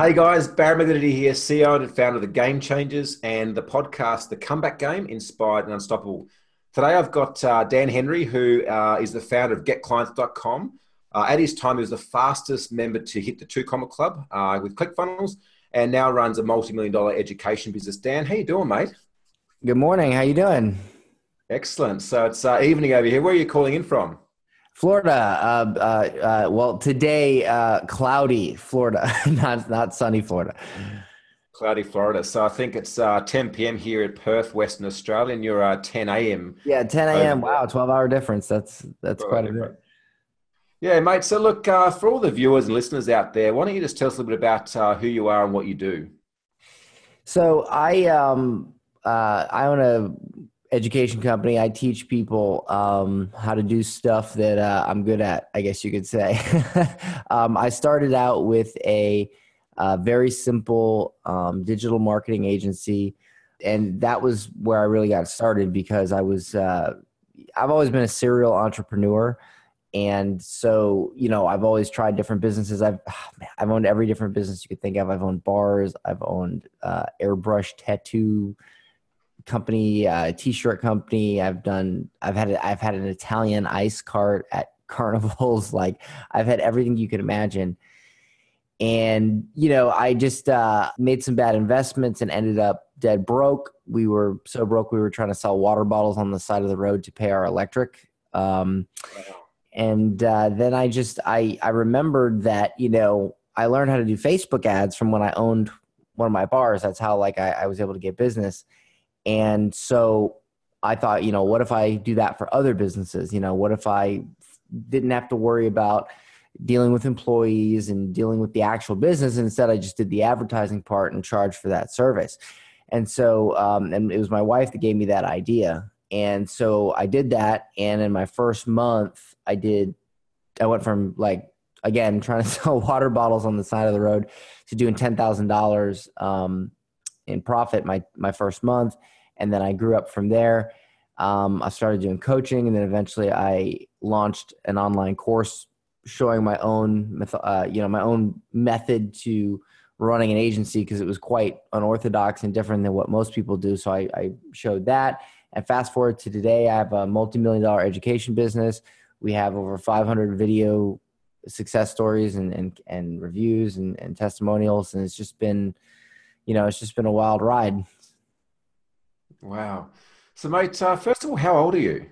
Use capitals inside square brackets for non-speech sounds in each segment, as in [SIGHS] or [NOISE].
Hey guys, Barry McGinnity here, CEO and founder of the Game Changers and the podcast, The Comeback Game, Inspired and Unstoppable. Today I've got uh, Dan Henry, who uh, is the founder of GetClients.com. Uh, at his time, he was the fastest member to hit the Two Comma Club uh, with ClickFunnels, and now runs a multi-million dollar education business. Dan, how you doing, mate? Good morning. How you doing? Excellent. So it's uh, evening over here. Where are you calling in from? Florida. Uh, uh, uh, well, today, uh, cloudy Florida, [LAUGHS] not not sunny Florida. Cloudy Florida. So I think it's uh, 10 p.m. here at Perth, Western Australia, and you're 10 a.m. Yeah, 10 a.m. Wow, 12 hour difference. That's that's quite a bit. Yeah, mate. So look, for all the viewers and listeners out there, why don't you just tell us a little bit about who you are and what you do? So I um I own a education company. I teach people um, how to do stuff that uh, I'm good at, I guess you could say. [LAUGHS] um, I started out with a, a very simple um, digital marketing agency, and that was where I really got started because I was uh, I've always been a serial entrepreneur. And so, you know, I've always tried different businesses. I've I've owned every different business you could think of. I've owned bars. I've owned uh, airbrush tattoo company, uh, t-shirt company. I've done. I've had. A, I've had an Italian ice cart at [LAUGHS] carnivals. Like I've had everything you could imagine. And you know, I just uh, made some bad investments and ended up dead broke. We were so broke we were trying to sell water bottles on the side of the road to pay our electric. Um, And uh, then I just I I remembered that you know I learned how to do Facebook ads from when I owned one of my bars. That's how like I, I was able to get business and so I thought, you know, what if I do that for other businesses? You know, what if I didn't have to worry about dealing with employees and dealing with the actual business? Instead, I just did the advertising part and charged for that service. And so, um, and it was my wife that gave me that idea. And so I did that. And in my first month, I did, I went from like, again, trying to [LAUGHS] sell water bottles on the side of the road to doing $10,000 um, in profit my my first month, and then I grew up from there. Um, I started doing coaching, and then eventually I launched an online course showing my own uh, you know my own method to running an agency because it was quite unorthodox and different than what most people do. So I, I showed that. And fast forward to today, I have a multi-million dollar education business. We have over 500 video success stories and, and, and reviews and, and testimonials. And it's just been you know, it's just been a wild ride. Wow. So, mate, uh, first of all, how old are you?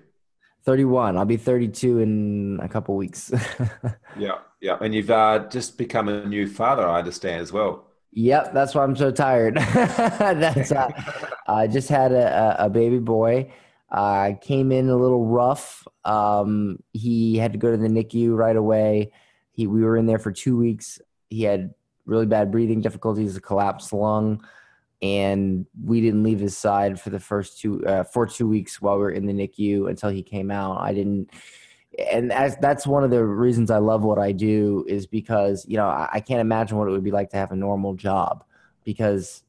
31. I'll be 32 in a couple weeks. [LAUGHS] yeah, yeah. And you've uh, just become a new father, I understand, as well. Yep, that's why I'm so tired. [LAUGHS] that's uh, [LAUGHS] I just had a, a baby boy. I uh, came in a little rough. Um, he had to go to the NICU right away. He we were in there for two weeks. He had really bad breathing difficulties, a collapsed lung, and we didn't leave his side for the first two uh, for two weeks while we were in the NICU until he came out. I didn't, and as, that's one of the reasons I love what I do is because you know I, I can't imagine what it would be like to have a normal job because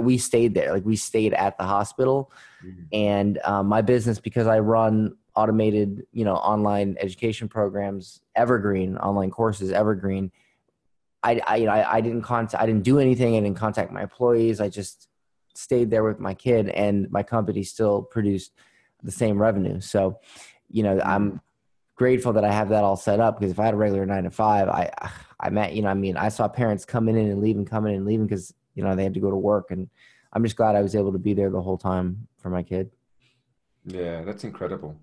we stayed there like we stayed at the hospital mm-hmm. and um, my business because i run automated you know online education programs evergreen online courses evergreen I, I, you know, I, I didn't contact, I didn't do anything. I didn't contact my employees. I just stayed there with my kid, and my company still produced the same revenue. So, you know, I'm mm-hmm. grateful that I have that all set up because if I had a regular nine to five, I, I met, you know, I mean, I saw parents coming in and leaving, coming in and leaving because you know they had to go to work, and I'm just glad I was able to be there the whole time for my kid. Yeah, that's incredible.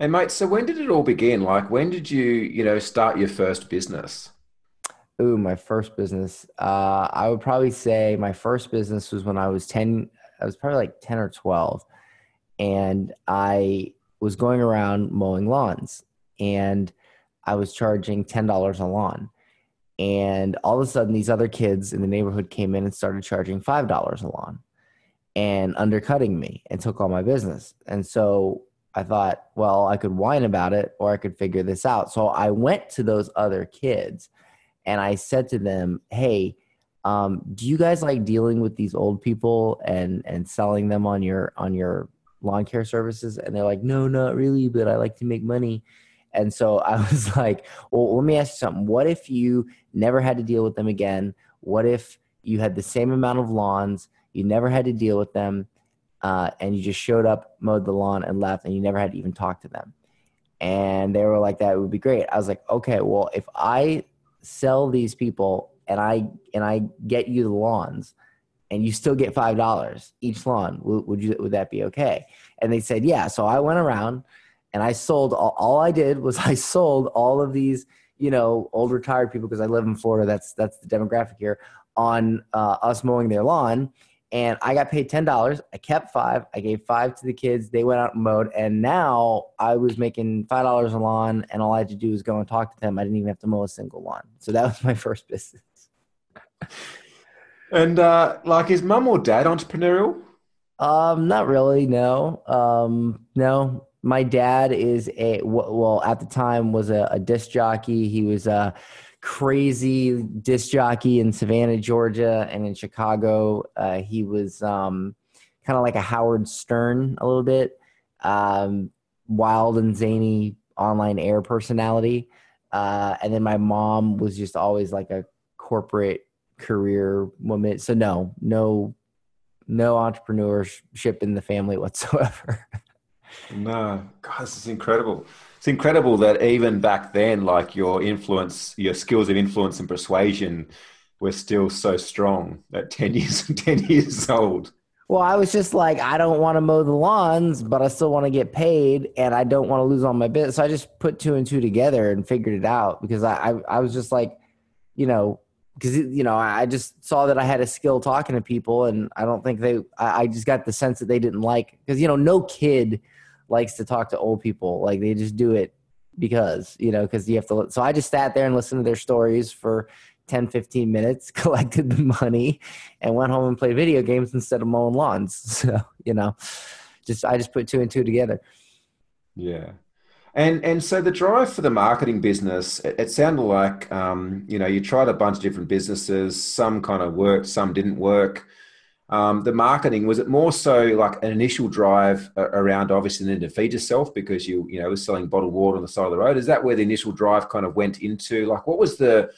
And mate, so when did it all begin? Like, when did you, you know, start your first business? Ooh, my first business. Uh, I would probably say my first business was when I was 10, I was probably like 10 or 12. And I was going around mowing lawns and I was charging $10 a lawn. And all of a sudden, these other kids in the neighborhood came in and started charging $5 a lawn and undercutting me and took all my business. And so I thought, well, I could whine about it or I could figure this out. So I went to those other kids and I said to them, "Hey, um, do you guys like dealing with these old people and and selling them on your on your lawn care services?" And they're like, "No, not really, but I like to make money." And so [LAUGHS] I was like, "Well, let me ask you something. What if you never had to deal with them again? What if you had the same amount of lawns, you never had to deal with them, uh, and you just showed up, mowed the lawn, and left, and you never had to even talk to them. And they were like, "That would be great." I was like, "Okay, well, if I sell these people and I and I get you the lawns." and you still get five dollars each lawn. Would, you would that be okay? And they said, yeah. So I went around and I sold. All, all I did was [LAUGHS] I sold all of these, you know, old retired people because I live in Florida. That's that's the demographic here on uh, us mowing their lawn. And I got paid ten dollars. I kept five. I gave five to the kids. They went out and mowed. And now I was making five dollars a lawn, and all I had to do was go and talk to them. I didn't even have to mow a single lawn. So that was [LAUGHS] my first business. And uh, like, is mum or dad entrepreneurial? Um, not really. No. Um, no. My dad is a well at the time was a, a disc jockey. He was a crazy disc jockey in Savannah, Georgia, and in Chicago. Uh, he was um, kind of like a Howard Stern a little bit, um, wild and zany online air personality. Uh, and then my mom was just always like a corporate career woman. So no, no, no entrepreneurship in the family [LAUGHS] whatsoever. No, this is incredible. It's incredible that even back then, like your influence, your skills of influence and persuasion were still so strong at [LAUGHS] 10 years, 10 years old. Well, I was just like, I don't want to mow the lawns, but I still want to get paid and I don't want to lose all my business. So I just put two and two together and figured it out because I, I, I was just like, you know, because you know I just saw that I had a skill talking to people, and I don't think they. I just got the sense that they didn't like because you know no kid likes to talk to old people. Like they just do it because you know because you have to. So I just sat there and listened to their stories for 10, 15 minutes, [LAUGHS] collected the money, and went home and played video games instead of mowing lawns. [LAUGHS] So you know, just I just put two and two together. Yeah. And and so the drive for the marketing business, it, it sounded like um, you know you tried a bunch of different businesses. Some kind of worked, some didn't work. Um, the marketing was it more so like an initial drive around obviously then to feed yourself because you you know was selling bottled water on the side of the road. Is that where the initial drive kind of went into? Like, what was the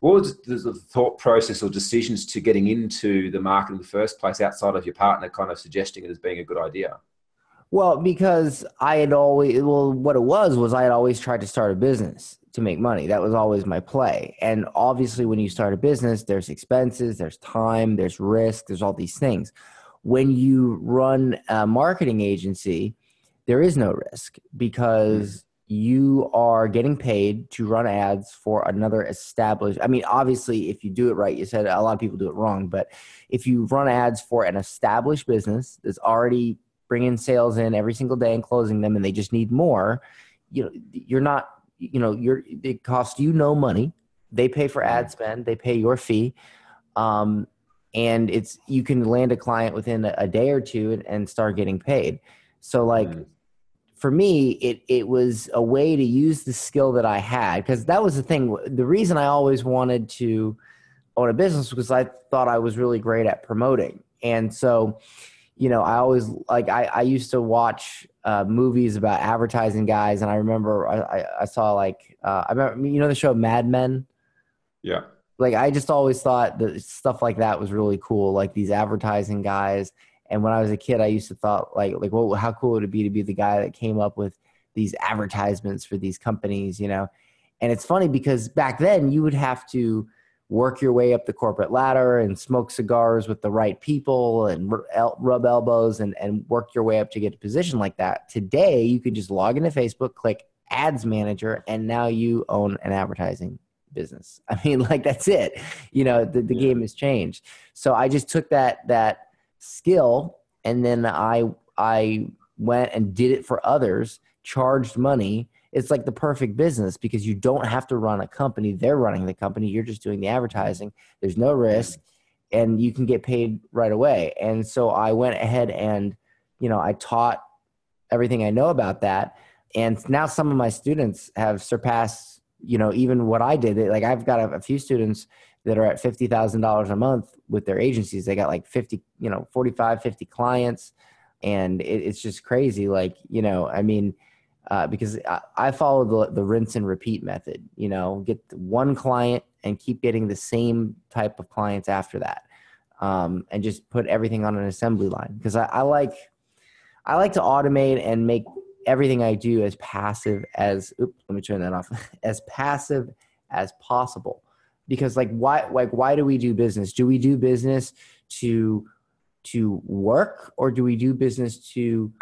what was the thought process or decisions to getting into the market in the first place outside of your partner kind of suggesting it as being a good idea? Well, because I had always, well, what it was was I had always tried to start a business to make money. That was always my play. And obviously, when you start a business, there's expenses, there's time, there's risk, there's all these things. When you run a marketing agency, there is no risk because mm-hmm. you are getting paid to run ads for another established i mean obviously if you do it right you said a lot of people do it wrong but if you run ads for an established business that's already bringing sales in every single day and closing them and they just need more you know you're not you know you're it costs you no money. They pay for ad spend. They pay your fee. Um, and it's you can land a client within a, a day or two and, and, start getting paid. So like mm. for me it it was a way to use the skill that i had. Because that was the thing. The reason i always wanted to own a business because i thought i was really great at promoting. And so you know, I always like I, I used to watch uh, movies about advertising guys, and I remember I, I saw like uh, I remember you know the show Mad Men. Yeah. Like I just always thought that stuff like that was really cool, like these advertising guys. And when I was a kid, I used to thought like like well, how cool would it be to be the guy that came up with these advertisements for these companies, you know? And it's funny because back then you would have to work your way up the corporate ladder and smoke cigars with the right people and rub elbows and, and work your way up to get a position like that. Today, you can just log into Facebook, click ads manager, and now you own an advertising business. [LAUGHS] I mean, like that's it. You know, the, the yeah. game has changed. So I just took that that skill and then I I went and did it for others, charged money it's like the perfect business because you don't have to run a company. They're running the company. You're just doing the advertising. There's no risk and you can get paid right away. And so I went ahead and, you know, I taught everything I know about that. And now some of my students have surpassed, you know, even what I did. Like I've got a, a few students that are at $50,000 a month with their agencies. They got like 50, you know, 45, 50 clients. And it, it's just crazy. Like, you know, I mean, uh, because I, I, follow the, the rinse and repeat method. You know, get one client and keep getting the same type of clients after that um, and just put everything on an assembly line because I, I like i like to automate and make everything i do as passive as oops let me turn that off [LAUGHS] as passive as possible because like why like why do we do business do we do business to to work or do we do business to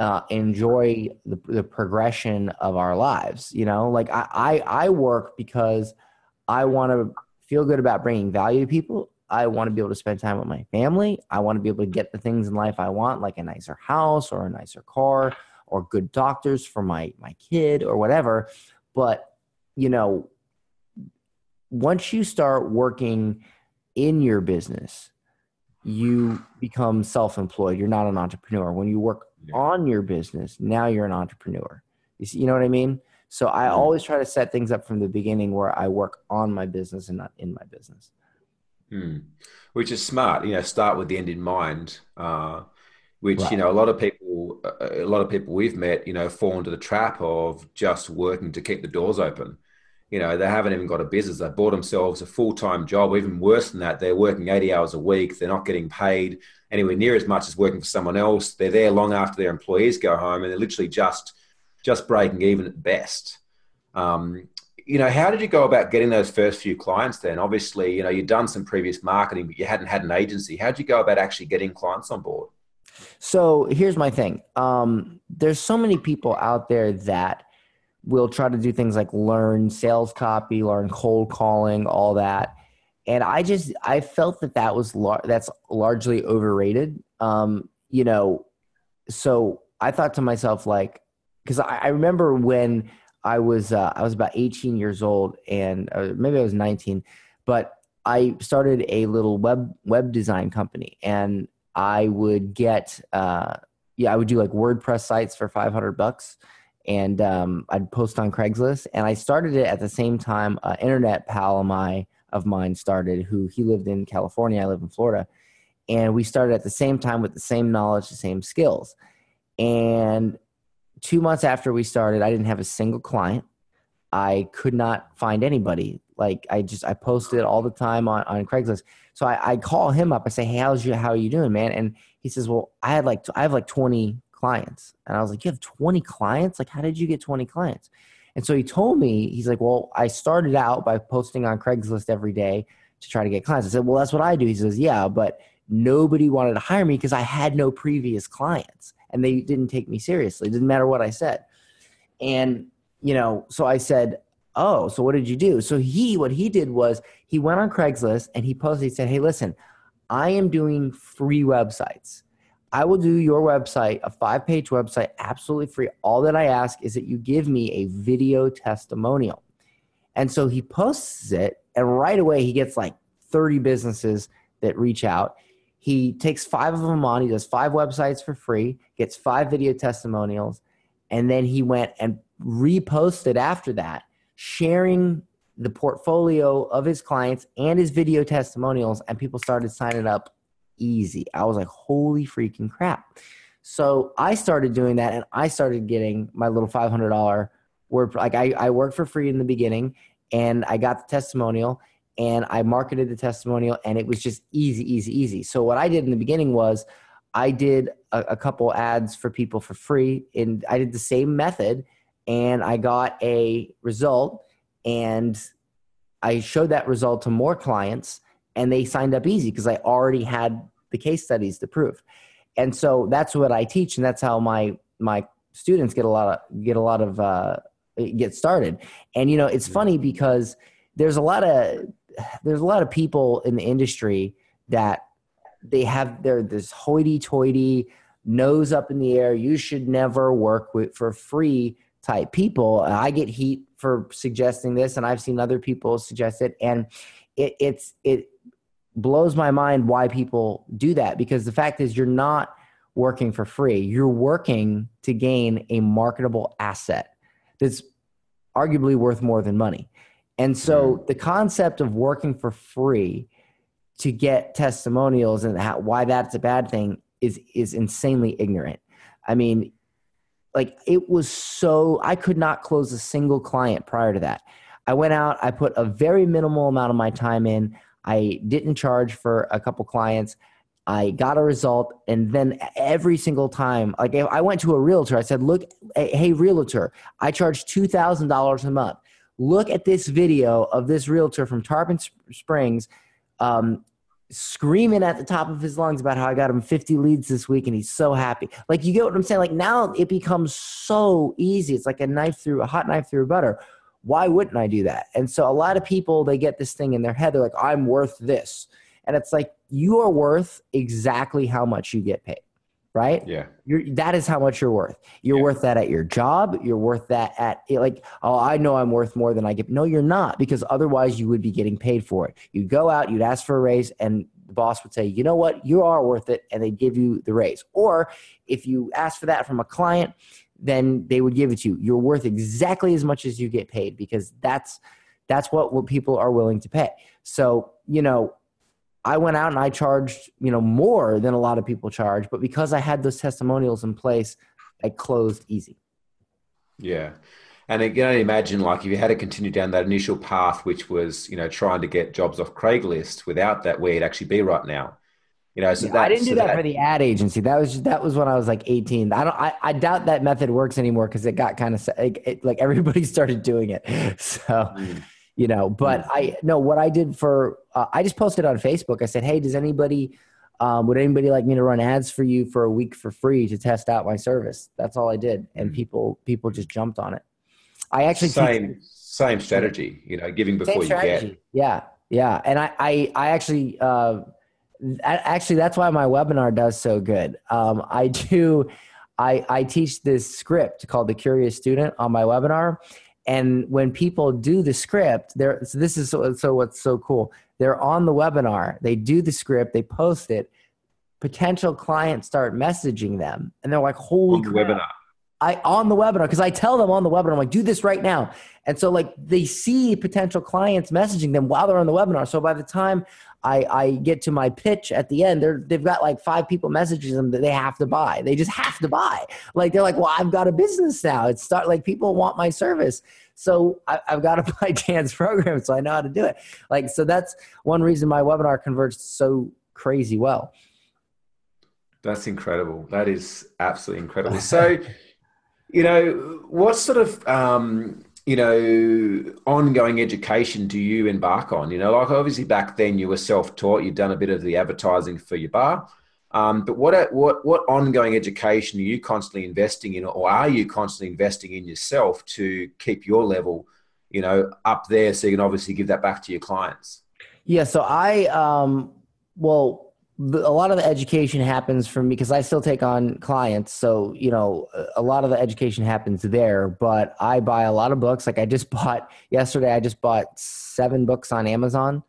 uh, enjoy the, the progression of our lives you know? Like I, I, I work because i want to feel good about bringing value to people. I want to be able to spend time with my family. I want to be able to get the things in life i want like a nicer house or a nicer car or good doctors for my my kid or whatever. But you know once you start working in your business you become self-employed. You're not an entrepreneur. When you work yeah. on your business now you're an entrepreneur you, see, you know what i mean so i yeah. always try to set things up from the beginning where i work on my business and not in my business hmm. which is smart you know start with the end in mind uh, which right. you know a lot of people a lot of people we've met you know fall into the trap of just working to keep the doors open you know, they haven't even got a business. They bought themselves a full time job. Even worse than that, they're working 80 hours a week. They're not getting paid anywhere near as much as working for someone else. They're there long after their employees go home and they're literally just just breaking even at best. Um, you know, how did you go about getting those first few clients then? Obviously, you know, you'd done some previous marketing, but you hadn't had an agency. How did you go about actually getting clients on board? So here's my thing. Um, there's so many people out there that we'll try to do things like learn sales copy, learn cold calling, all that. And I just I felt that that was lar- that's largely overrated. Um, you know, so I thought to myself like, because I, I, remember when I was uh, I was about 18 years old, and uh, maybe I was 19, but I started a little web web design company, and I would get uh, yeah I would do like WordPress sites for 500 bucks and um, I'd post on Craigslist. And I started it at the same time. An internet pal of mine, of mine started, who he lived in California. I live in Florida, and we started at the same time with the same knowledge, the same skills. And two months after we started, I didn't have a single client. I could not find anybody. Like I just I posted all the time on, on Craigslist. So I, I call him up. I say, Hey, how's you how are you doing, man? And he says, Well, I had like I have like 20 clients. And I was like, You have 20 clients? Like, how did you get 20 clients? And so he told me, he's like, Well, I started out by posting on Craigslist every day to try to get clients. I said, Well, that's what I do. He says, Yeah, but nobody wanted to hire me because I had no previous clients and they didn't take me seriously. It didn't matter what I said. And, you know, so I said, Oh, so what did you do? So he, what he did was he went on Craigslist and he posted, he said, Hey, listen, I am doing free websites. I will do your website, a five page website, absolutely free. All that I ask is that you give me a video testimonial. And so he posts it, and right away he gets like 30 businesses that reach out. He takes five of them on, he does five websites for free, gets five video testimonials, and then he went and reposted after that, sharing the portfolio of his clients and his video testimonials, and people started signing up easy. I was like, holy freaking crap. So I started doing that and I started getting my little $500 word. Like I, I worked for free in the beginning and I got the testimonial and I marketed the testimonial and it was just easy, easy, easy. So what I did in the beginning was I did a, a couple ads for people for free and I did the same method and I got a result and I showed that result to more clients and they signed up easy because I already had the case studies to prove. And so that's what I teach, and that's how my my students get a lot of get a lot of uh, get started. And you know, it's funny because there's a lot of there's a lot of people in the industry that they have their this hoity-toity nose up in the air. You should never work with for free type people. I get heat for suggesting this, and I've seen other people suggest it, and it, it's it blows my mind why people do that because the fact is you're not working for free. You're working to gain a marketable asset that's arguably worth more than money. And so the concept of working for free to get testimonials and how, why that's a bad thing is is insanely ignorant. I mean, like it was so I could not close a single client prior to that. I went out, I put a very minimal amount of my time in. I didn't charge for a couple clients. I got a result, and then every single time, like if I went to a realtor, I said, "Look, hey, realtor, I charge two thousand dollars a month. Look at this video of this realtor from Tarpon Springs, um, screaming at the top of his lungs about how I got him 50 leads this week and he's so happy. Like you get what I'm saying? Like now it becomes so easy. It's like a knife through a hot knife through butter. Why wouldn't I do that? And so a lot of people they get this thing in their head. They're like, I'm worth this. And it's like you are worth exactly how much you get paid right? Yeah. You're, that is how much you're worth. You're yeah. worth that at your job. You're worth that at like, oh, I know I'm worth more than I get. No, you're not because otherwise you would be getting paid for it. You'd go out, you'd ask for a raise, and the boss would say, you know what, you are worth it, and they'd give you the raise. Or if you ask for that from a client, then they would give it to you. You're worth exactly as much as you get paid because that's that's what, what people are willing to pay. So, you know, I went out and I charged, you know, more than a lot of people charge, but because I had those testimonials in place, I closed easy. Yeah. And again, imagine like if you had to continue down that initial path, which was, you know, trying to get jobs off Craigslist without that, where you'd actually be right now. You know, so yeah, that, I didn't so do that, that, for the ad agency. That was that was when I was like 18. I don't. I, I doubt that method works anymore because it got kind of like, like everybody [LAUGHS] started doing it. So, mm you know but mm-hmm. i no. what i did for uh, i just posted on facebook i said hey does anybody um, would anybody like me to run ads for you for a week for free to test out my service that's all i did and mm-hmm. people people just jumped on it i actually same teach, same strategy you know giving before you get yeah yeah and i i, I actually uh, actually that's why my webinar does so good um, i do I, I teach this script called the curious student on my webinar and when people do the script they're so this is so, so what's so cool they're on the webinar they do the script they post it potential clients start messaging them and they're like holy crap. webinar I on the webinar because I tell them on the webinar, I'm like, do this right now. And so like they see potential clients messaging them while they're on the webinar. So by the time I, I get to my pitch at the end, they're they've got like five people messaging them that they have to buy. They just have to buy. Like they're like, well, I've got a business now. It's start like people want my service. So I, have got to buy Dan's program, so I know how to do it. Like so that's one reason my webinar converts so crazy well. That's incredible. That is absolutely incredible. [LAUGHS] So you know, what sort of um, you know ongoing education do you embark on? You know, like obviously back then you were self-taught. You'd done a bit of the advertising for your bar, um, but what what what ongoing education are you constantly investing in, or are you constantly investing in yourself to keep your level, you know, up there, so you can obviously give that back to your clients? Yeah. So I um, well a lot of the education happens from me because I still take on clients. So, you know, a lot of the education happens there, but I buy a lot of books. Like I just [LAUGHS] bought yesterday, I just bought seven books on Amazon.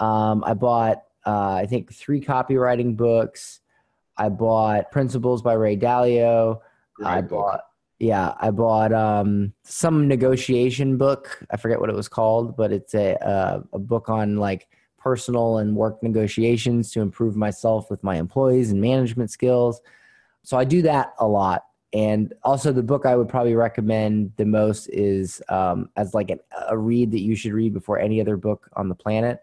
Um, I bought, uh, I think, three copywriting books. I bought Principles by Ray Dalio. Great I book. bought, yeah, I bought um, some negotiation book. I forget what it was called, but it's a, uh, a book on like, personal and work negotiations to improve myself with my employees and management skills. So I do that a lot. And also, the book I would probably recommend the most is um, as like an, a read that you should read before any other book on the planet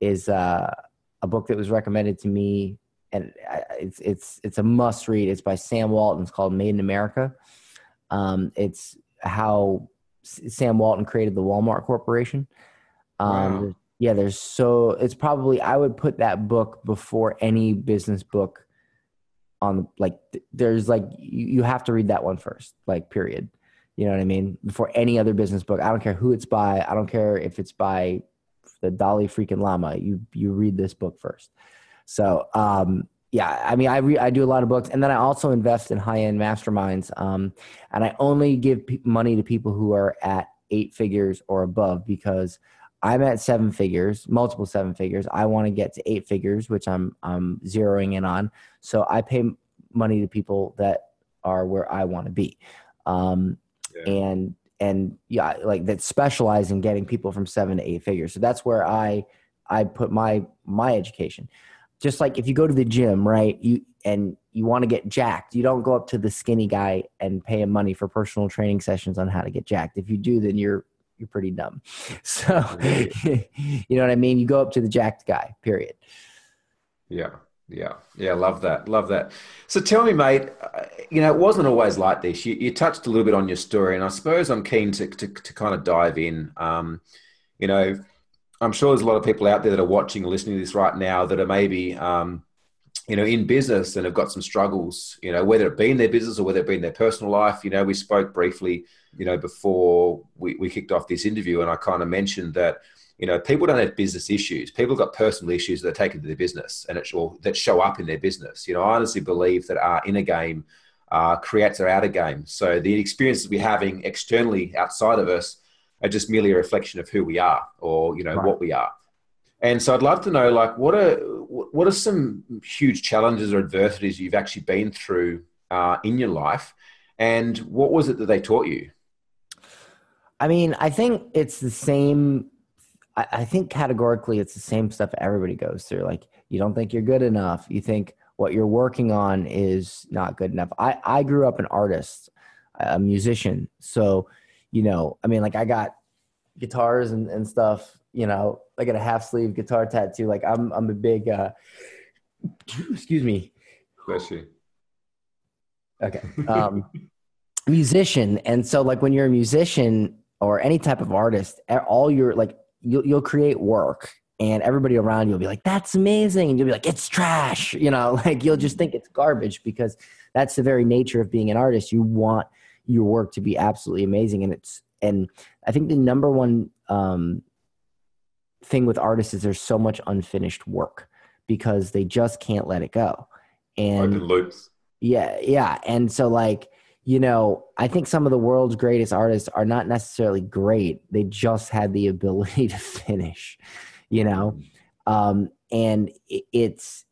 is uh, a book that was recommended to me, and it's it's it's a must read. It's by Sam Walton. It's called Made in America. Um, it's how Sam Walton created the Walmart Corporation. Um, wow yeah, there's so it's probably I would put that book before any business book on like there's like you, you have to read that one first, like period. You know what I mean? Before any other business book. I don't care who it's by. I don't care if it's by the Dalai freaking Lama. You you read this book first. So um yeah, I mean, I re- I do a lot of books, and then I also invest in high end masterminds. Um, and I only give p- money to people who are at eight figures or above because I'm at seven figures, multiple seven figures. I want to get to eight figures, which I'm I'm zeroing in on. So I pay money to people that are where I want to be, um, yeah. and and yeah, like that specialize in getting people from seven to eight figures. So that's where I I put my my education. Just like if you go to the gym, right? You and you want to get jacked, you don't go up to the skinny guy and pay him money for personal training sessions on how to get jacked. If you do, then you're you're pretty dumb. [LAUGHS] So, [LAUGHS] you know what I mean? You go up to the jacked guy, period. Yeah. Yeah, yeah, love that, love that. So tell me, mate, uh, you know, it wasn't always like this. You, you, touched a little bit on your story, and I suppose I'm keen to to, to kind of dive in. Um, you know, I'm sure there's a lot of people out there that are watching, and listening to this right now, that are maybe, um, you know, in business and have got some struggles. You know, whether it be in their business or whether it be in their personal life. You know, we spoke briefly, you know, before we, we kicked off this interview, and I kind of mentioned that you know, people don't have business issues. People have got personal issues that are taken to their business and it, or that show up in their business. You know, I honestly believe that our inner game uh, creates our outer game. So the experiences we're having externally outside of us are just merely a reflection of who we are or, you know, right. what we are. And so I'd love to know, like, what are what are some huge challenges or adversities you've actually been through uh, in your life, and what was it that they taught you? I mean, I think it's the same I, I think categorically it's the same stuff everybody goes through. Like you don't think you're good enough. You think what you're working on is not good enough. I, I grew up an artist, a musician. So, you know, I mean, like I got guitars and, and stuff, you know, I got a half sleeve guitar tattoo. Like I'm, I'm a big, uh, [SNIFFS] excuse me. Bless you. Okay. Um, [LAUGHS] musician. And so like when you're a musician or any type of artist, all your like you'll, you'll create work and everybody around you will be like that's amazing. And you'll be like it's trash. [LAUGHS] You know [LAUGHS] like you'll just think it's garbage because that's the very nature of being an artist. You want your work to be absolutely amazing. And it's and i think the number one um, thing with artists is there's so much unfinished work because they just can't let it go. And yeah yeah. And so like you know, I think some of the world's greatest artists are not necessarily great. They just had the [LAUGHS] ability to finish, you know? Um, and it's,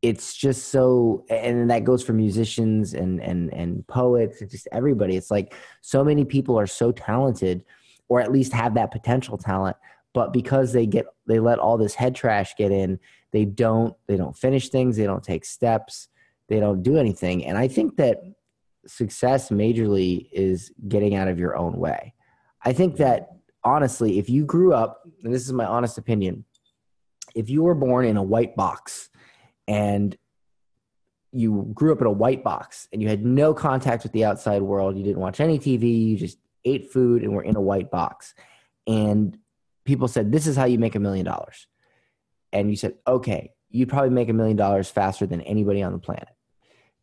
it's just so, and that goes for musicians and, and, and poets and just everybody. It's like so many people are so talented or at least have that potential talent, but because they get, they let all this head trash get in, they don't, they don't finish things. They don't take steps. They don't do anything. And I think that success majorly is getting out of your own way. I think that honestly, if you grew up, and this is my honest opinion, if you were born in a white box and you grew up in a white box and you had no contact with the outside world, you didn't watch any TV, you just ate food and were in a white box, and people said, This is how you make a million dollars. And you said, Okay, you'd probably make a million dollars faster than anybody on the planet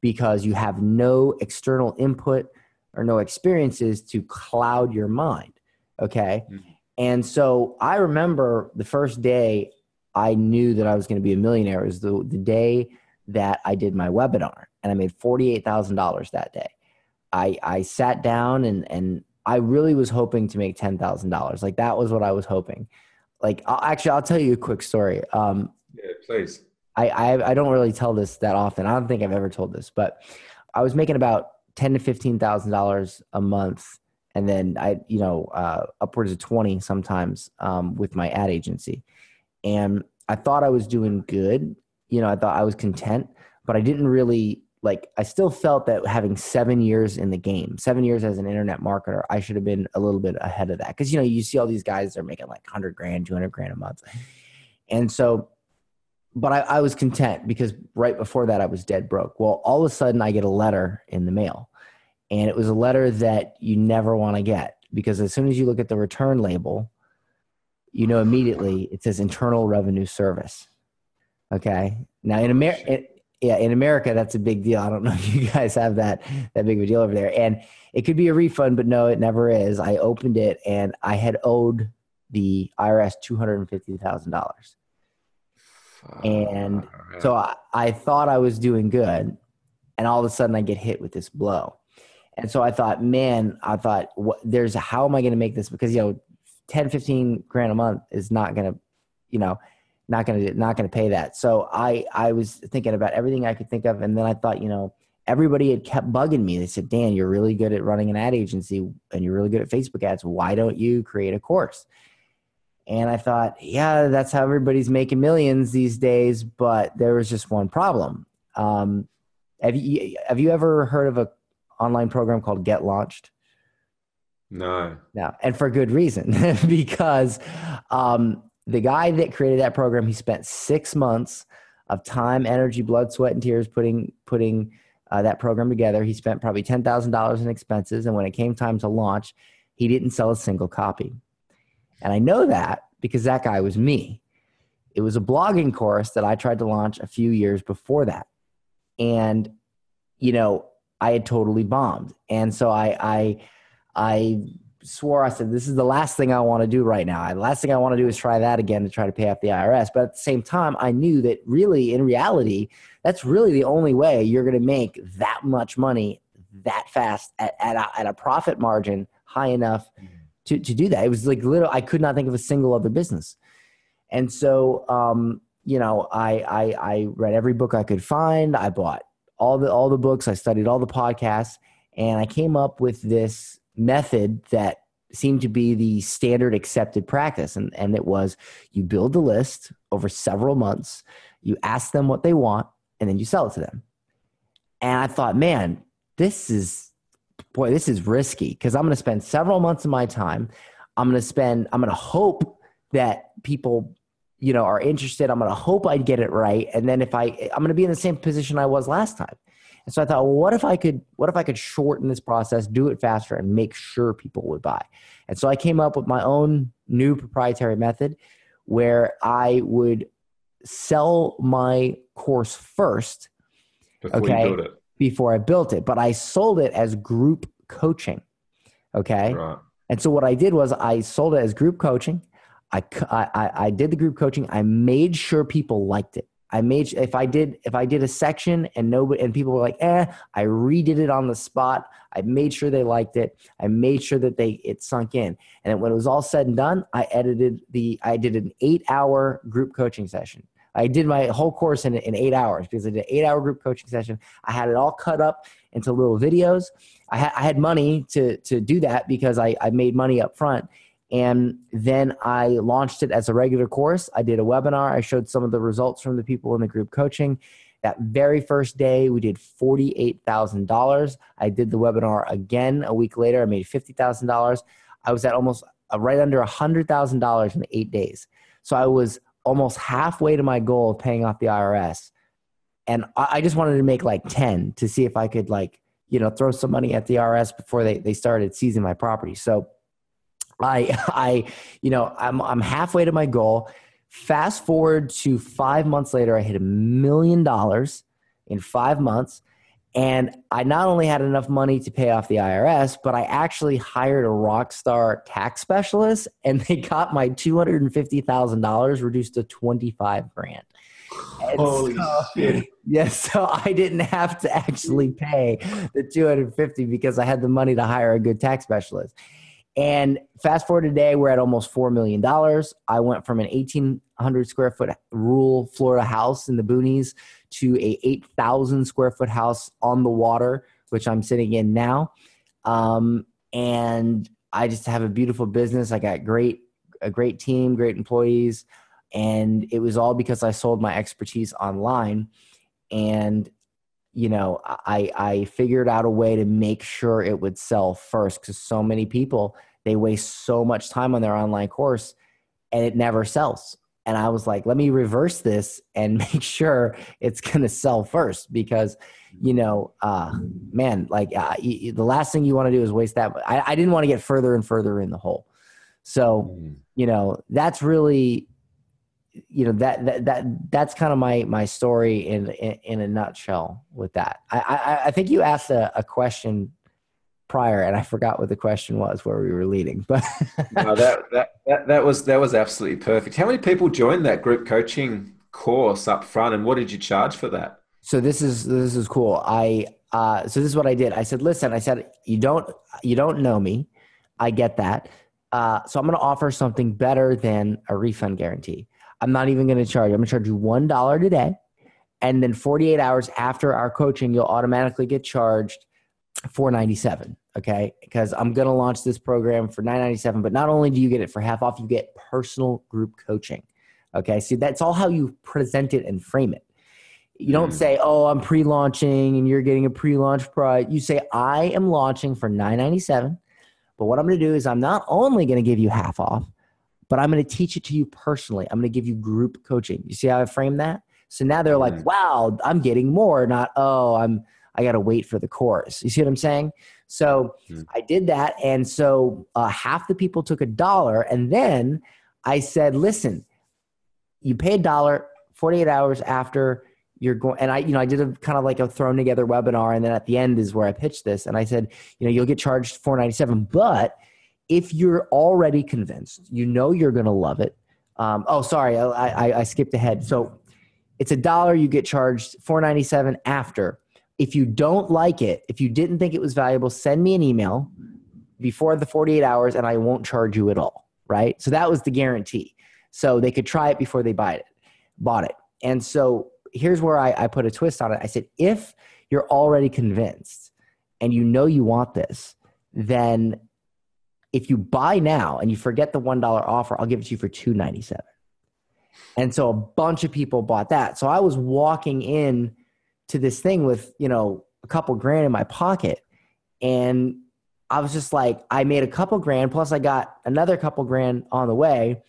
because you have no external input or no experiences to cloud your mind. Okay. Mm-hmm. And so I remember the first day I knew that I was going to be a millionaire was the, the day that I did my webinar and I made $48,000 that day. I, I sat down and, and I really was hoping to make $10,000. Like that was what I was hoping. Like I'll, actually, I'll tell you a quick story. Um, yeah, please. I, I, I don't really tell this that often. I don't think I've ever told this, but I was making about ten to fifteen thousand dollars a month, and then I you know uh, upwards of twenty sometimes um, with my ad agency, and I thought I was doing good. You know, I thought I was content, but I didn't really like. I still felt that having seven years in the game, seven years as an internet marketer, I should have been a little bit ahead of that because you know you see all these guys that are making like hundred grand, two hundred grand a month, and so but I, I, was content because right before that I was dead broke. Well, all of a sudden I get a letter in the mail, and it was a letter that you never want to get because as soon as you look at the return label, you know immediately it says Internal Revenue Service. Okay, now in America, yeah, in America that's a big deal. I don't [LAUGHS] know if you guys have that that big of a deal over there, and it could be a refund, but no, it never is. I opened it and I had owed the IRS two hundred and fifty thousand dollars and uh, so I, I thought I was doing good, and all of a sudden I get hit with this blow. And so I thought, man, I thought, what, there's how am I going to make this? Because you know, 10, 15 grand a month is not going to, you know, not going to not going to pay that. So I I was thinking about everything I could think of, and then I thought, you know, everybody had kept bugging me. They said, Dan, you're really good at running an ad agency, and you're really good at Facebook ads. Why don't you create a course? And I thought, yeah, that's how everybody's making millions these days. But there was just one problem. Um, have you have you ever heard of a online program called Get Launched? No. No, and for good reason [LAUGHS] because um, the guy that created that program, he spent six months of time, energy, blood, sweat, and tears putting putting uh, that program together. He spent probably ten thousand dollars in expenses, and when it came time to launch, he didn't sell a single copy. And I know that because that guy was me. It was a blogging course that I tried to launch a few years before that, and you know I had totally bombed, and so I I I swore I said this is the last thing I want to do right now. The last thing I want to do is try that again to try to pay off the IRS. But at the same time, I knew that really, in reality, that's really the only way you're going to make that much money that fast at, at, a, at a profit margin high enough mm-hmm. To, to do that. It was like little. I could not think of a single other business, and so um, you know, I, I I read every book I could find. I bought all the all the books. I studied all the podcasts, and I came up with this method that seemed to be the standard accepted practice. And, and it was you build a list over several months, you ask them what they want, and then you sell it to them. And I thought, man, this is, boy, this is risky because I'm going to spend several months of my time. I'm going to spend, I'm going to hope that people you know are interested i'm going to hope i'd get it right and then if i i'm going to be in the same position i was last time and so I thought, well, what if I could, what if I could shorten this process, do it faster, and make sure people would buy? And so I came up with my own new proprietary method where I would sell my course first. Before okay, before I built it, but I sold it as group coaching. Okay. Right. And so what I did was I sold it as group coaching. I, I, I did the group coaching. I made sure people liked it. I made if I did if I did a section and nobody and people were like, eh, I redid it on the spot. I made sure they liked it. I made sure that they it sunk in. And when it was all said and done, I edited the I did an eight hour group coaching session. I did my whole course in, in eight hours because I did an eight hour group coaching session. I had it all cut up into little videos. I, ha- I had money to to do that because I, I made money up front and then I launched it as a regular course. I did a webinar. I showed some of the results from the people in the group coaching. That very first day, we did $48,000. I did the webinar again a week later. I made $50,000. I was at almost uh, right under $100,000 in eight days. So I was almost halfway to my goal of paying off the IRS. And I just wanted to make like 10 to see if I could like, you know, throw some money at the IRS before they, they started seizing my property. So I, [LAUGHS] I, you know, I'm, I'm halfway to my goal. Fast forward to five months later, I hit a million dollars in five months. And I not only had enough money to pay off the IRS, but I actually hired a rock star tax specialist and they got my $250,000 reduced to 25 grand. And Holy so, shit. Yes, so I didn't have to actually pay the 250 because I had the money to hire a good tax specialist. And fast forward today, we're at almost $4 million. I went from an 1,800 square foot rural Florida house in the boonies to a 8,000 square foot house on the water, which I'm sitting in now. Um, and I just have a beautiful business. I got great, a great team, great employees. And it was all because I sold my expertise online. And you know i i figured out a way to make sure it would sell first because so many people they waste so much time on their online course and it never sells and i was like let me reverse this and [LAUGHS] make sure it's going to sell first because you know uh man like uh, the last thing you want to do is waste that I, I didn't want to get further and further in the hole so mm. you know that's really you know that that, that that's kind of my my story in, in, in a nutshell with that i i, I think you asked a, a, question prior and i forgot what the question was where we were leading but no, that, that that that was that was absolutely perfect. How many people joined that group coaching course up front and what did you charge for that? So this is this is cool. I uh, so this is what i did. I said listen i said you don't you don't know me. I get that. Uh, so i'm going to offer something better than a refund guarantee. I'm not even going to charge. I'm going to charge you one dollar today, and then 48 hours after our coaching, you'll automatically get charged 497. Okay, because I'm going to launch this program for 997. But not only do you get it for half off, you get personal group coaching. Okay, see that's all how you present it and frame it. You don't mm. say, "Oh, I'm pre-launching and you're getting a pre-launch price." You say, "I am launching for 997. But what I'm going to do is I'm not only going to give you half off, but I'm going to teach it to you personally. I'm going to give you group coaching. You see how I frame that? So now they're like, mm. wow, I'm getting more, not, oh, I'm, I got to wait for the course. You see what I'm saying? So mm. I did that. And so uh, half the people took a dollar. And then I said, listen, you pay a dollar 48 hours after you're going and i you know i did a kind of like a thrown together webinar and then at the end is where i pitched this and i said you know you'll get charged 497 but if you're already convinced you know you're going to love it um, oh sorry I, I, I skipped ahead so it's a dollar you get charged 497 after if you don't like it if you didn't think it was valuable send me an email before the 48 hours and i won't charge you at all right so that was the guarantee so they could try it before they buy it bought it and so here's where I, I put a twist on it. I said, if you're already convinced and you know you want this, then if you buy now and you forget the one dollar offer, I'll give it to you for two ninety seven. And so a bunch of people bought that. So I was walking in to this thing with you know a couple grand in my pocket, and I was just like, I made a couple grand plus I got another couple grand on the way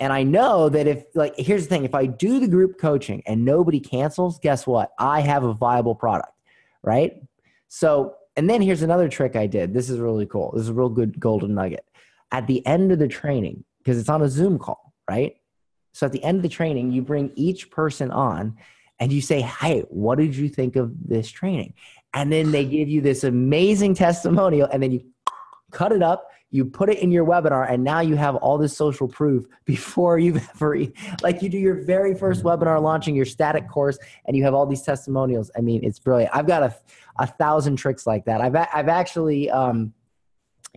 and I know that if, like, here's the thing if I do the group coaching and nobody cancels, guess what? I have a viable product, right? So, and then here's another trick I did. This is really cool. This is a real good golden nugget. At the end of the training, because it's on a Zoom call, right? So at the end of the training, you bring each person on and you say, Hey, what did you think of this training? And then they give you this amazing testimonial, and then you cut it up you put it in your webinar and now you have all this social proof [LAUGHS] before you've ever like you do your very first webinar launching your static course and you have all these testimonials. I mean it's brilliant. I've got a, a thousand tricks like that. I've, I've actually um,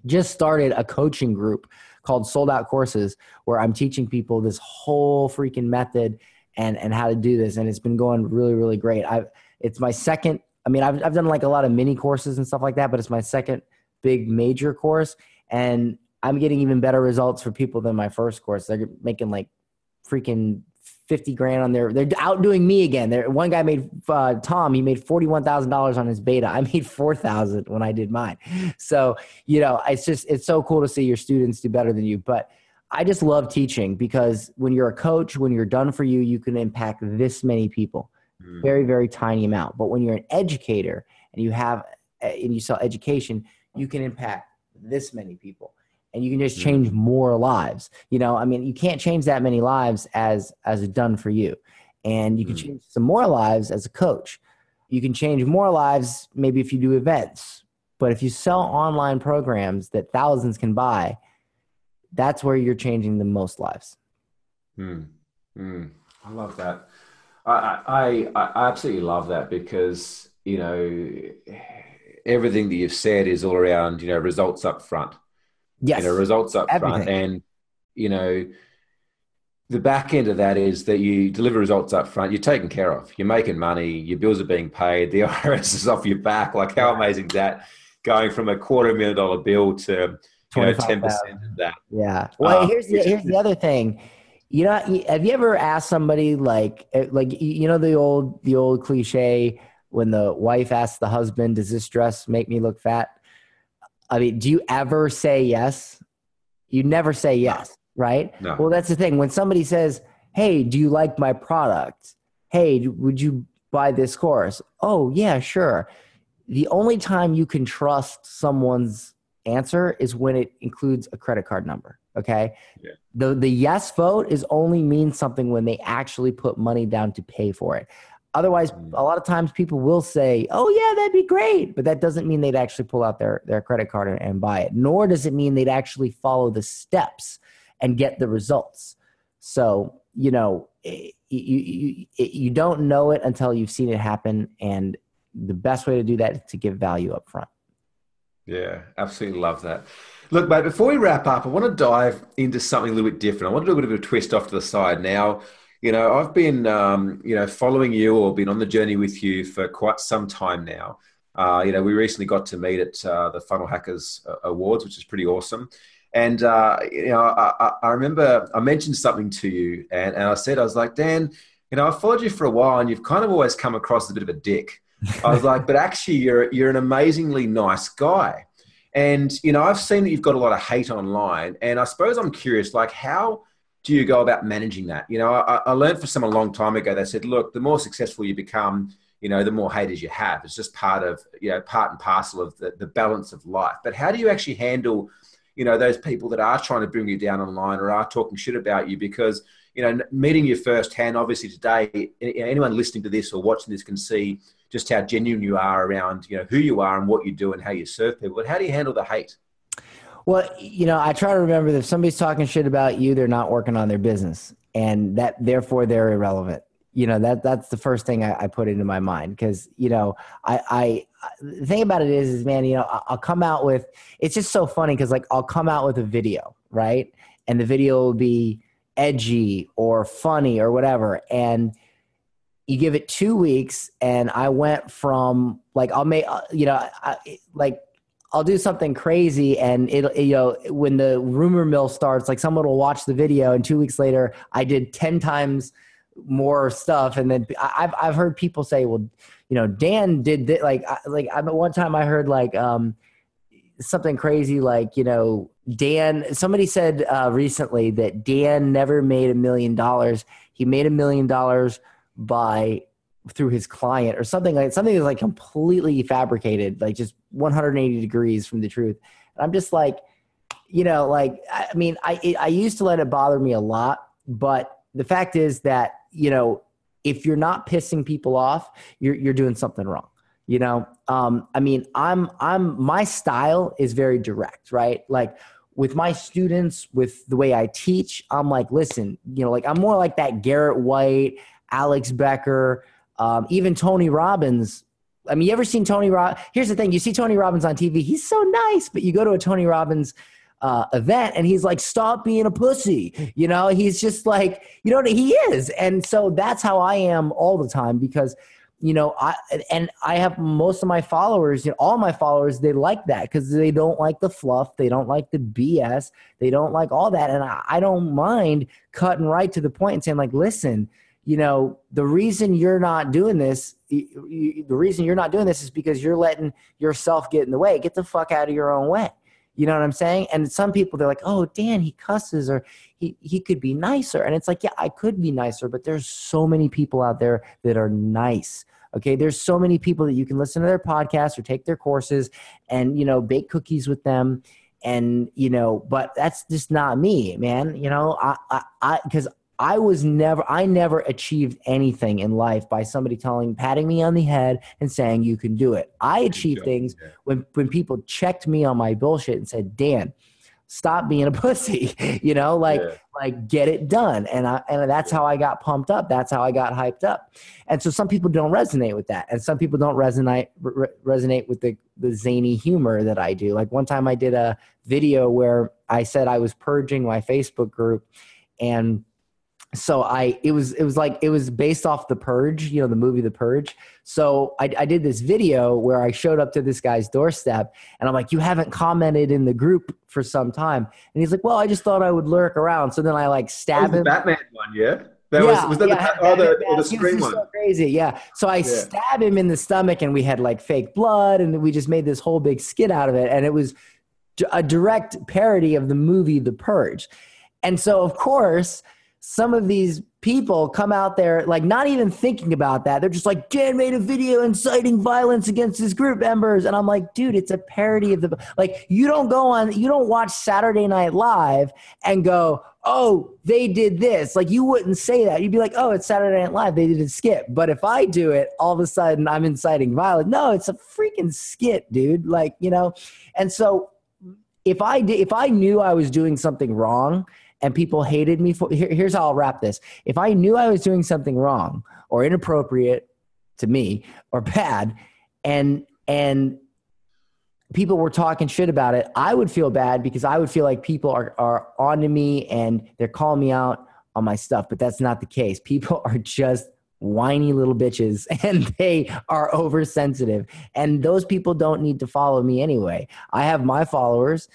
just started a coaching group called sold out courses where i'm teaching people this whole freaking method and and how to do this and it's been going really really great i've it's my second i mean i've, I've done like a lot of mini courses and stuff like that but it's my second big major course and I'm getting even better results for people than my first course. They're making like freaking 50 grand on their, they're outdoing me again. There, one guy made, uh, Tom, he made $41,000 on his beta. I [LAUGHS] made 4,000 when I did mine. So, you know, it's just, it's so cool to see your students do better than you. But I just love teaching because when you're a coach, when you're done for you, you can impact this many people. Mm. Very, very tiny amount. But when you're an educator and you have, and you sell education, you can impact this many people and you can just change more lives you know i mean you can't change that many lives as as a done for you and you can mm. change some more lives as a coach you can change more lives maybe if you do events but if you sell online programs that thousands can buy that's where you're changing the most lives mm. Mm. i love that I, I i absolutely love that because you know everything that you've said is all around, you know, results up front. Yes. You know, results up everything. front. And, you know, the back end of that is that you deliver results up front, you're taken care of, you're making money, your bills are being paid, the [LAUGHS] IRS is off your back. Like, how amazing is that? Going from a quarter million dollar bill to, know, 10% of that. Yeah. Well, um, here's, the, here's the other thing. You know, have you ever asked somebody like, eh, like, you know, the old, the old cliche, when the wife asks the husband, Does this dress make me look fat? I mean, do you ever say yes? You never say yes, no. right? No. Well, that's the thing. When somebody says, Hey, do you like my product? Hey, would you buy this course? Oh, yeah, sure. The only time you can trust someone's answer is when it includes a credit card number. Okay. Yeah. The the yes vote is only means something when they actually put money down to pay for it. Otherwise, mm. a lot of times people will say, "Oh yeah, that'd be great," but that doesn't mean they'd actually pull out their their credit card and, and buy it. Nor does it mean they'd actually follow the steps and get the results. So you know, you, you you don't know it until you've seen it happen, and the best way to do that is to give value up front. Yeah, absolutely love that. Look, mate, before we wrap up, I want to dive into something a little bit different. I want to do a bit of a twist off to the side now you know, I've been, um, you know, following you or been on the journey with you for quite some time now. Uh, you know, we recently got to meet at uh, the Funnel Hackers uh, Awards, which is pretty awesome. And, uh, you know, I, I, remember I mentioned something to you and, and I said, I was like, Dan, you know, I've followed you for a while and you've kind of always come across as a bit of a dick. I was like, but actually, you're, you're an amazingly nice guy. And you know, I've seen that you've got a lot of hate online, and I suppose I'm curious, like how do you go about managing that? You know, I, I learned from someone a long time ago. They said, look, the more successful you become, you know, the more haters you have. It's just part of, you know, part and parcel of the, the balance of life. But how do you actually handle, you know, those people that are trying to bring you down online or are talking shit about you? Because, you know, meeting you firsthand, obviously today, anyone listening to this or watching this can see just how genuine you are around, you know, who you are and what you do and how you serve people. But how do you handle the hate? Well, you know, I try to remember that if somebody's talking shit about you, they're not working on their business, and that therefore they're irrelevant. You know that that's the first thing I, I put into my mind because you know I, I the thing about it is is man you know I'll come out with it's just so funny because like I'll come out with a video right and the video will be edgy or funny or whatever and you give it two weeks and I went from like I'll make uh, you know I, like I'll do something crazy and it'll, you know, when the rumor mill starts, like someone will watch the video and two weeks later I did 10 times more stuff. And then I've, I've heard people say, well, you know, Dan did that. Like, like I one time I heard like, um, something crazy like, you know, Dan, somebody said uh, recently that Dan never made a million dollars. He made a million dollars by through his client or something like something that's like completely fabricated, like just 180 degrees from the truth. And I'm just like, you know, like I mean, I I used to let it bother me a lot, but the fact is that you know, if you're not pissing people off, you're you're doing something wrong. You know, um, I mean, I'm I'm my style is very direct, right? Like with my students, with the way I teach, I'm like, listen, you know, like I'm more like that Garrett White, Alex Becker, um, even Tony Robbins. I mean, you ever seen Tony Robbins? Here's the thing: you see Tony Robbins on TV, he's so nice, but you go to a Tony Robbins uh, event and he's like, "Stop being a pussy," you know. He's just like, you know, he is, and so that's how I am all the time because you know i and i have most of my followers you know all my followers they like that because they don't like the fluff they don't like the bs they don't like all that and I, I, don't mind cutting right to the point and saying like listen you know, the reason you're not doing this, the reason you're not doing this is because you're letting yourself get in the way. Get the fuck out of your own way. You know what I'm saying? And some people they're like, "Oh, Dan, he cusses or he he could be nicer." And it's like, "Yeah, I could be nicer, but there's so many people out there that are nice." Okay, there's so many people that you can listen to their podcasts or take their courses and, you know, bake cookies with them and, you know, but that's just not me, man. You know, I I I cuz I was never, I never achieved anything in life by somebody telling, patting me on the head and saying you can do it. I achieved things when when people checked me on my bullshit and said, Dan, stop being a [LAUGHS] pussy. you know, like yeah. like get it done. And I and that's how I got pumped up. That's how I got hyped up. And so some people don't resonate with that, and some people don't resonate re- resonate with the the zany humor that I do. Like one time I did a video where I said I was purging my Facebook group and so I it was it was like it was based off the Purge, you know, the movie The Purge. So I, I did this video where I showed up to this guy's doorstep, and I'm like, "You haven't commented in the group for some time," and he's like, "Well, I just thought I would lurk around." So then I like stab him. Batman one, yeah. That yeah, was, was that yeah, oh, the, oh, the, oh, the screen one? So crazy, yeah. So I yeah. stab him in the stomach, and we had like fake blood, and we just made this whole big skit out of it, and it was a direct parody of the movie The Purge. And so, of course, some of these people come out there like not even thinking about that. They're just like, Dan made a video inciting violence against his group members. And I'm like, dude, it's a parody of the like you don't go on you don't watch Saturday Night Live and go, oh, they did this. Like you wouldn't say that. You'd be like, oh, it's Saturday Night Live. They did a skit. But if I do it, all of a sudden I'm inciting violence. No, it's a freaking skit, dude. Like, you know, and so if I did if I knew I was doing something wrong and people hated me for here, here's how I'll wrap this. If I knew I was doing something wrong or inappropriate to me or bad and and people were talking shit about it, I would feel bad because I would feel like people are are onto me and they're calling me out on my stuff, but that's not the case. People [LAUGHS] are just whiny little bitches [LAUGHS] and they are oversensitive and those people don't need to follow me anyway. I have my followers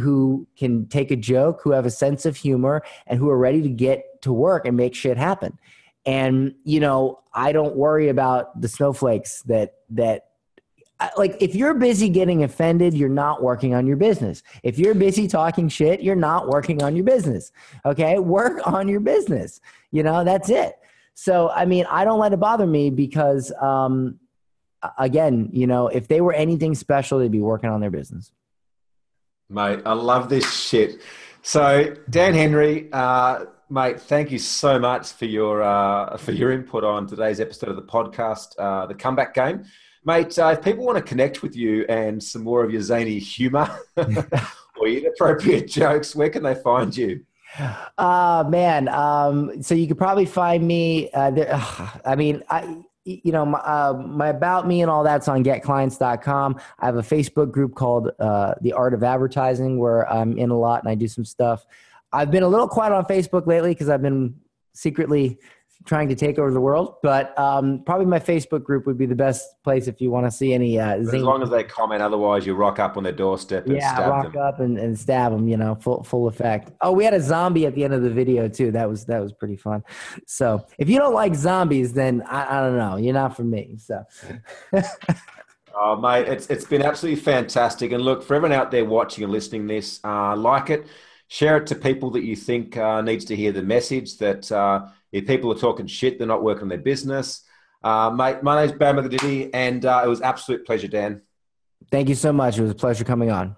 who can take a joke, who have a sense of humor, and who are ready to get to work and make shit happen. And you know, I don't worry about the snowflakes that that like if you're busy getting offended, you're not working on your business. If you're busy talking shit, you're not working on your business. Okay? Work on your business. You know, that's it. So, I mean, I don't let it bother me because um again, you know, if they were anything special, they'd be working on their business. Mate, I love this shit. So, Dan Henry, uh, mate, thank you so much for your uh, for your input on today's episode of the podcast, uh, the Comeback Game. Mate, uh, if people want to connect with you and some more of your zany humour [LAUGHS] [LAUGHS] or inappropriate jokes, where can they find you? Uh man, um, so you could probably find me. Uh, there, uh, [SIGHS] I mean, I you know my, uh, my about me and all that's on getclients.com i have a facebook group called uh, the art of advertising where i'm in a lot and i do some stuff. I've been a little quiet on facebook lately because i've been secretly trying to take over the world. But um, probably my Facebook group would be the best place if you want to see any. Uh, as long as they comment, otherwise you rock up on their doorstep and yeah, stab rock them. up and, and stab them. You know, full full effect. Oh, we had a zombie at the end of the video too. That was that was pretty fun. So if you don't like zombies, then I, I don't know. You're not for me. So. [LAUGHS] Oh, mate, it's it's been absolutely fantastic. And look, for everyone out there watching and listening this, uh, like it, share it to people that you think uh, needs to hear the message that uh, if people are talking shit, they're not working on their business. Uh, my name's Bam Diddy, and uh, it was absolute pleasure, Dan. Thank you so much. It was a pleasure coming on.